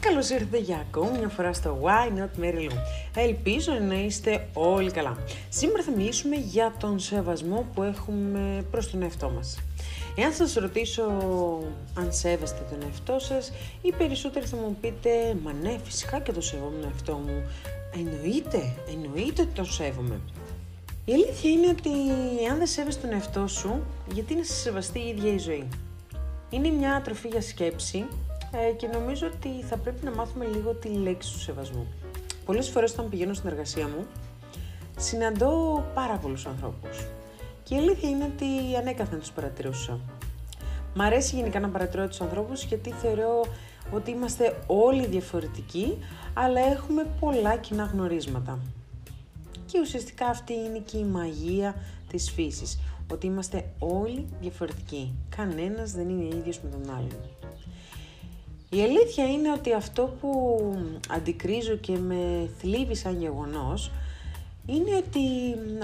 Καλώς ήρθατε για ακόμη μια φορά στο Why Not Mary Lou. Ελπίζω να είστε όλοι καλά. Σήμερα θα μιλήσουμε για τον σεβασμό που έχουμε προς τον εαυτό μας. Εάν σας ρωτήσω αν σέβεστε τον εαυτό σας, οι περισσότεροι θα μου πείτε «Μα ναι, φυσικά και το σέβομαι τον εαυτό μου». Εννοείται, εννοείται ότι τον σέβομαι. Η αλήθεια είναι ότι αν δεν σέβεσαι τον εαυτό σου, γιατί να σε σεβαστεί η ίδια η ζωή; Είναι μια τροφή για σκέψη ε, και νομίζω ότι θα πρέπει να μάθουμε λίγο τη λέξη του σεβασμού. Πολλές φορές όταν πηγαίνω στην εργασία μου, συναντώ πάρα πολλούς ανθρώπους. Και η αλήθεια είναι ότι ανέκαθεν τους παρατηρούσα. Μ' αρέσει γενικά να παρατηρώ τους ανθρώπους γιατί θεωρώ ότι είμαστε όλοι διαφορετικοί, αλλά έχουμε πολλά κοινά γνωρίσματα. Και ουσιαστικά αυτή είναι και η μαγεία της φύσης, ότι είμαστε όλοι διαφορετικοί. Κανένας δεν είναι ίδιος με τον άλλον. Η αλήθεια είναι ότι αυτό που αντικρίζω και με θλίβει σαν γεγονός είναι ότι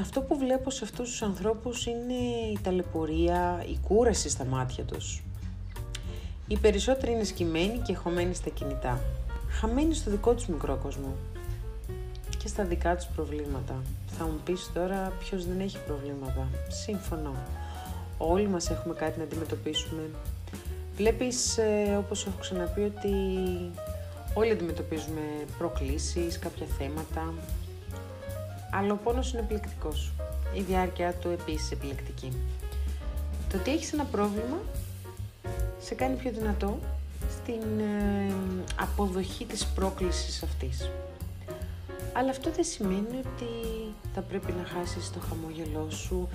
αυτό που βλέπω σε αυτούς τους ανθρώπους είναι η ταλαιπωρία, η κούραση στα μάτια τους. Οι περισσότεροι είναι σκυμμένοι και χωμένοι στα κινητά, χαμένοι στο δικό τους μικρό κόσμο και στα δικά τους προβλήματα. Θα μου πεις τώρα ποιος δεν έχει προβλήματα. Σύμφωνο. Όλοι μας έχουμε κάτι να αντιμετωπίσουμε Βλέπεις, ε, όπως έχω ξαναπεί, ότι όλοι αντιμετωπίζουμε προκλήσεις, κάποια θέματα, αλλά ο πόνος είναι επιλεκτικός. Η διάρκεια του επίσης επιλεκτική. Το ότι έχεις ένα πρόβλημα σε κάνει πιο δυνατό στην ε, αποδοχή της πρόκλησης αυτής. Αλλά αυτό δεν σημαίνει ότι θα πρέπει να χάσεις το χαμόγελό σου,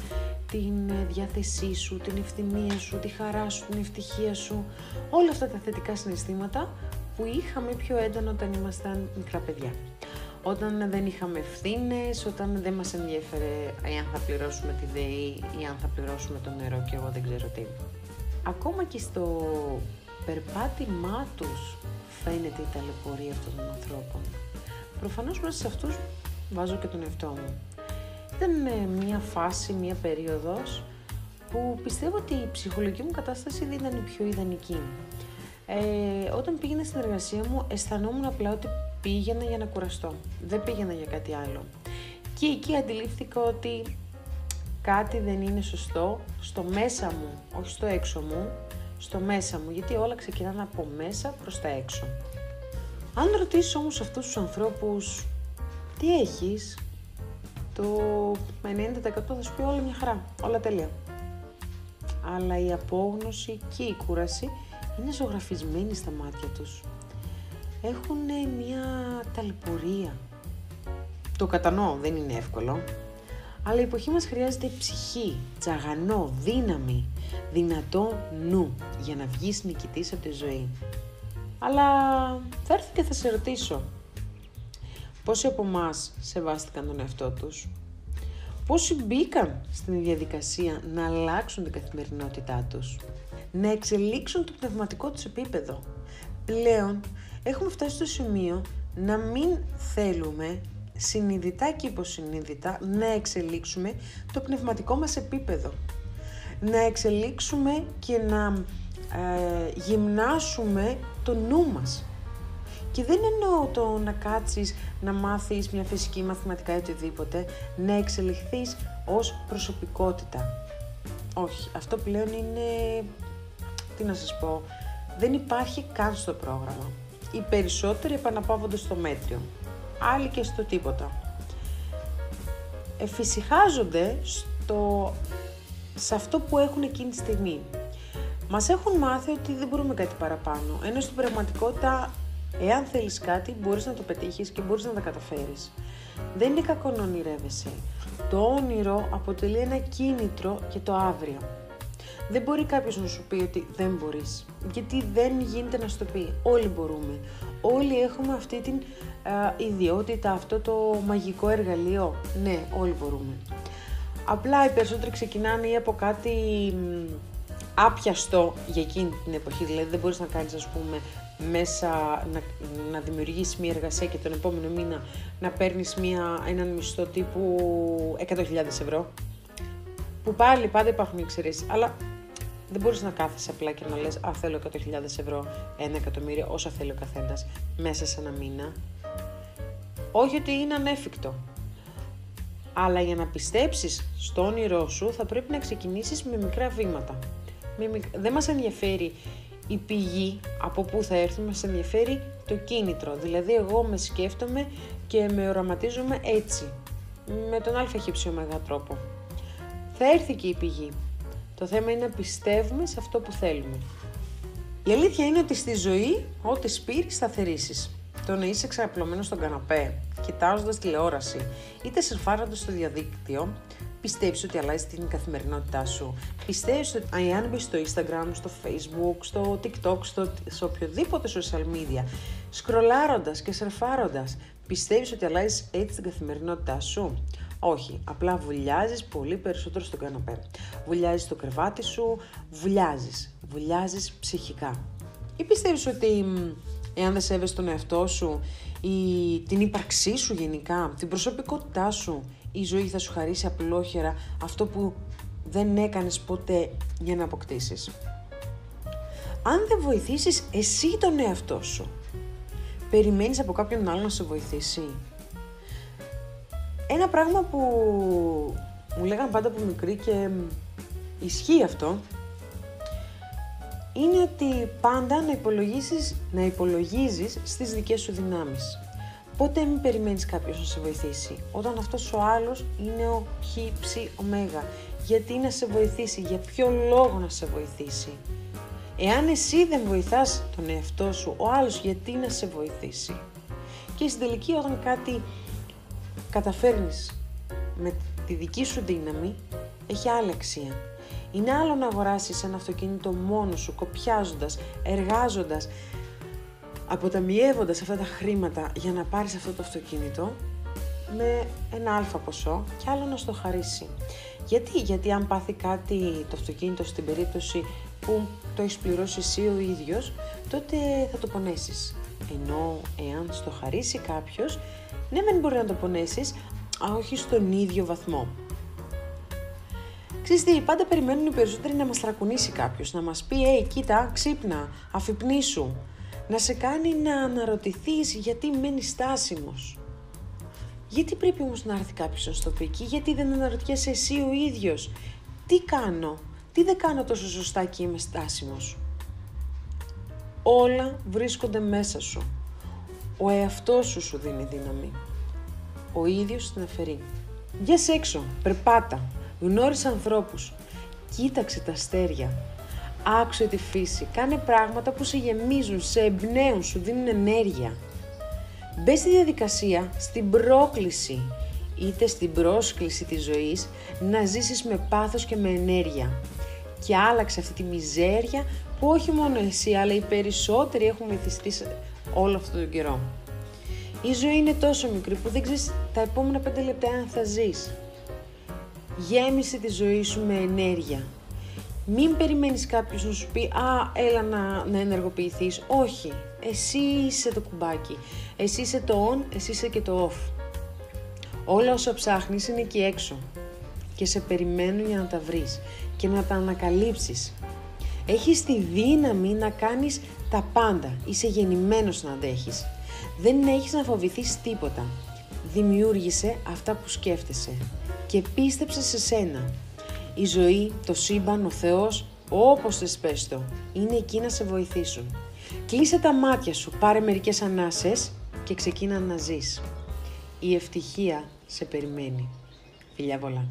την ε, διάθεσή σου, την ευθυμία σου, τη χαρά σου, την ευτυχία σου. Όλα αυτά τα θετικά συναισθήματα που είχαμε πιο έντονα όταν ήμασταν μικρά παιδιά. Όταν δεν είχαμε ευθύνες, όταν δεν μας ενδιαφέρε αν θα πληρώσουμε τη ΔΕΗ ή αν θα πληρώσουμε το νερό και εγώ δεν ξέρω τι. Ακόμα και στο περπάτημά τους φαίνεται η ταλαιπωρία αυτών των ανθρώπων. Προφανώς μέσα σε αυτούς βάζω και τον εαυτό μου. Ήταν μια φάση, μια περίοδος που πιστεύω ότι η ψυχολογική μου κατάσταση δεν ήταν η πιο ιδανική. Ε, όταν πήγαινα στην εργασία μου αισθανόμουν απλά ότι πήγαινα για να κουραστώ. Δεν πήγαινα για κάτι άλλο. Και εκεί αντιλήφθηκα ότι κάτι δεν είναι σωστό στο μέσα μου, όχι στο έξω μου, στο μέσα μου, γιατί όλα ξεκινάνε από μέσα προς τα έξω. Αν ρωτήσεις όμως αυτούς τους ανθρώπους τι έχεις, το 90% θα σου πει όλα μια χαρά, όλα τέλεια. Αλλά η απόγνωση και η κούραση είναι ζωγραφισμένη στα μάτια τους. Έχουν μια ταλαιπωρία. Το κατανοώ, δεν είναι εύκολο. Αλλά η εποχή μας χρειάζεται ψυχή, τσαγανό, δύναμη, δυνατό νου για να βγεις νικητής από τη ζωή. Αλλά θα έρθω και θα σε ρωτήσω. Πόσοι από εμάς σεβάστηκαν τον εαυτό τους; Πόσοι μπήκαν στην διαδικασία να αλλάξουν την καθημερινότητά τους; Να εξελίξουν το πνευματικό τους επίπεδο; Πλέον έχουμε φτάσει στο σημείο να μην θέλουμε συνειδητά και υποσυνείδητα να εξελίξουμε το πνευματικό μας επίπεδο. Να εξελίξουμε και να ε, γυμνάσουμε το νου μας. Και δεν εννοώ το να κάτσεις να μάθεις μια φυσική, μαθηματικά ή οτιδήποτε, να εξελιχθείς ως προσωπικότητα. Όχι, αυτό πλέον είναι, τι να σας πω, δεν υπάρχει καν στο πρόγραμμα. Οι περισσότεροι επαναπαύονται στο μέτριο, άλλοι και στο τίποτα. Εφησυχάζονται στο, σε αυτό που έχουν εκείνη τη στιγμή. Μας έχουν μάθει ότι δεν μπορούμε κάτι παραπάνω. Ενώ στην πραγματικότητα, εάν θέλεις κάτι, μπορείς να το πετύχεις και μπορείς να τα καταφέρεις. Δεν είναι κακό να ονειρεύεσαι. Το όνειρο αποτελεί ένα κίνητρο για το αύριο. Δεν μπορεί κάποιος να σου πει ότι δεν μπορείς. Γιατί δεν γίνεται να σου το πει. Όλοι μπορούμε. Όλοι έχουμε αυτή την ιδιότητα, αυτό το μαγικό εργαλείο. Ναι, όλοι μπορούμε. Απλά οι περισσότεροι ξεκινάνε ή από κάτι άπιαστο για εκείνη την εποχή. Δηλαδή δεν μπορείς να κάνεις ας πούμε μέσα να, να δημιουργήσεις μια εργασία και τον επόμενο μήνα να παίρνεις μια, έναν μισθό τύπου 100.000 ευρώ. Που πάλι πάντα υπάρχουν εξαιρέσεις. Αλλά Δεν μπορείς να κάθεσαι απλά και να λες «Α, θέλω 100.000 ευρώ, ένα εκατομμύριο, όσα θέλει ο καθένας, μέσα σε ένα μήνα». Όχι ότι είναι ανέφικτο. Αλλά για να πιστέψεις στο όνειρό σου θα πρέπει να ξεκινήσεις με μικρά βήματα. Δεν μας ενδιαφέρει η πηγή από πού θα έρθει, μας ενδιαφέρει το κίνητρο. Δηλαδή εγώ με σκέφτομαι και με οραματίζομαι έτσι, με τον ΑΧ τρόπο. Θα έρθει και η πηγή. Το θέμα είναι να πιστεύουμε σε αυτό που θέλουμε. Η αλήθεια είναι ότι στη ζωή ό,τι σπείρεις θα θερήσεις. Το να είσαι ξαπλωμένος στον καναπέ, κοιτάζοντας τηλεόραση, είτε σερφάροντας στο διαδίκτυο, πιστεύεις ότι αλλάζει την καθημερινότητά σου; Πιστεύεις ότι αν μπεις στο Instagram, στο Facebook, στο TikTok, στο, σε οποιοδήποτε social media, σκρολάροντας και σερφάροντας, πιστεύεις ότι αλλάζει έτσι την καθημερινότητά σου; Όχι, απλά βουλιάζεις πολύ περισσότερο στον καναπέ. Βουλιάζεις το κρεβάτι σου, βουλιάζεις. Βουλιάζεις ψυχικά. Ή πιστεύεις ότι εάν δεν σέβεσαι τον εαυτό σου ή την ύπαρξή σου γενικά, την προσωπικότητά σου, η ζωή θα σου χαρίσει απλόχερα αυτό που δεν έκανες ποτέ για να αποκτήσεις. Αν δεν βοηθήσεις εσύ τον εαυτό σου, περιμένεις από κάποιον άλλο να σε βοηθήσει. Ένα πράγμα που μου λέγαν πάντα από μικρή και ισχύει αυτό, είναι ότι πάντα να υπολογίσεις, να υπολογίζεις στις δικές σου δυνάμεις. Ποτέ μην περιμένεις κάποιος να σε βοηθήσει, όταν αυτός ο άλλος είναι ο χ, ψ, ω. Γιατί να σε βοηθήσει, για ποιο λόγο να σε βοηθήσει. Εάν εσύ δεν βοηθάς τον εαυτό σου, ο άλλος γιατί να σε βοηθήσει. Και στην τελική όταν κάτι καταφέρνεις με τη δική σου δύναμη, έχει άλλη αξία. Είναι άλλο να αγοράσεις ένα αυτοκίνητο μόνος σου, κοπιάζοντας, εργάζοντας, αποταμιεύοντας αυτά τα χρήματα για να πάρεις αυτό το αυτοκίνητο με ένα αλφα ποσό και άλλο να στο χαρίσει. Γιατί, γιατί αν πάθει κάτι το αυτοκίνητο στην περίπτωση που το έχεις πληρώσει εσύ ο ίδιος, τότε θα το πονέσεις. Ενώ εάν στο χαρίσει κάποιος, ναι δεν μπορεί να το πονέσεις, αλλά όχι στον ίδιο βαθμό. Ξέρεις τι, πάντα περιμένουν οι περισσότεροι να μας τρακουνήσει κάποιος, να μας πει «Ε, κοίτα, ξύπνα, αφυπνήσου», να σε κάνει να αναρωτηθείς γιατί μένεις στάσιμος. Γιατί πρέπει όμως να έρθει κάποιος να στο πει και γιατί δεν αναρωτιέσαι εσύ ο ίδιος. Τι κάνω, τι δεν κάνω τόσο σωστά και είμαι στάσιμος. Όλα βρίσκονται μέσα σου. Ο εαυτός σου σου δίνει δύναμη. Ο ίδιος την αφαιρεί. Βγες έξω, περπάτα, γνώρισε ανθρώπους, κοίταξε τα αστέρια, άκουσε τη φύση, κάνε πράγματα που σε γεμίζουν, σε εμπνέουν, σου δίνουν ενέργεια. Μπες στη διαδικασία, στην πρόκληση, είτε στην πρόσκληση της ζωής, να ζήσεις με πάθος και με ενέργεια. Και άλλαξε αυτή τη μιζέρια που όχι μόνο εσύ, αλλά οι περισσότεροι έχουν μυθιστεί όλο αυτό τον καιρό. Η ζωή είναι τόσο μικρή που δεν ξέρεις τα επόμενα πέντε λεπτά αν θα ζεις. Γέμισε τη ζωή σου με ενέργεια. Μην περιμένεις κάποιος να σου πει «Α, έλα να, να ενεργοποιηθείς». Όχι, εσύ είσαι το κουμπάκι. Εσύ είσαι το on, εσύ είσαι και το off. Όλα όσα ψάχνεις είναι εκεί έξω και σε περιμένουν για να τα βρεις και να τα ανακαλύψεις. Έχεις τη δύναμη να κάνεις τα πάντα. Είσαι γεννημένος να αντέχεις. Δεν έχεις να φοβηθείς τίποτα. Δημιούργησε αυτά που σκέφτεσαι και πίστεψε σε σένα. Η ζωή, το σύμπαν, ο Θεός, όπως θες πες το, είναι εκεί να σε βοηθήσουν. Κλείσε τα μάτια σου, πάρε μερικές ανάσες και ξεκίνα να ζεις. Η ευτυχία σε περιμένει. Φιλιά πολλά.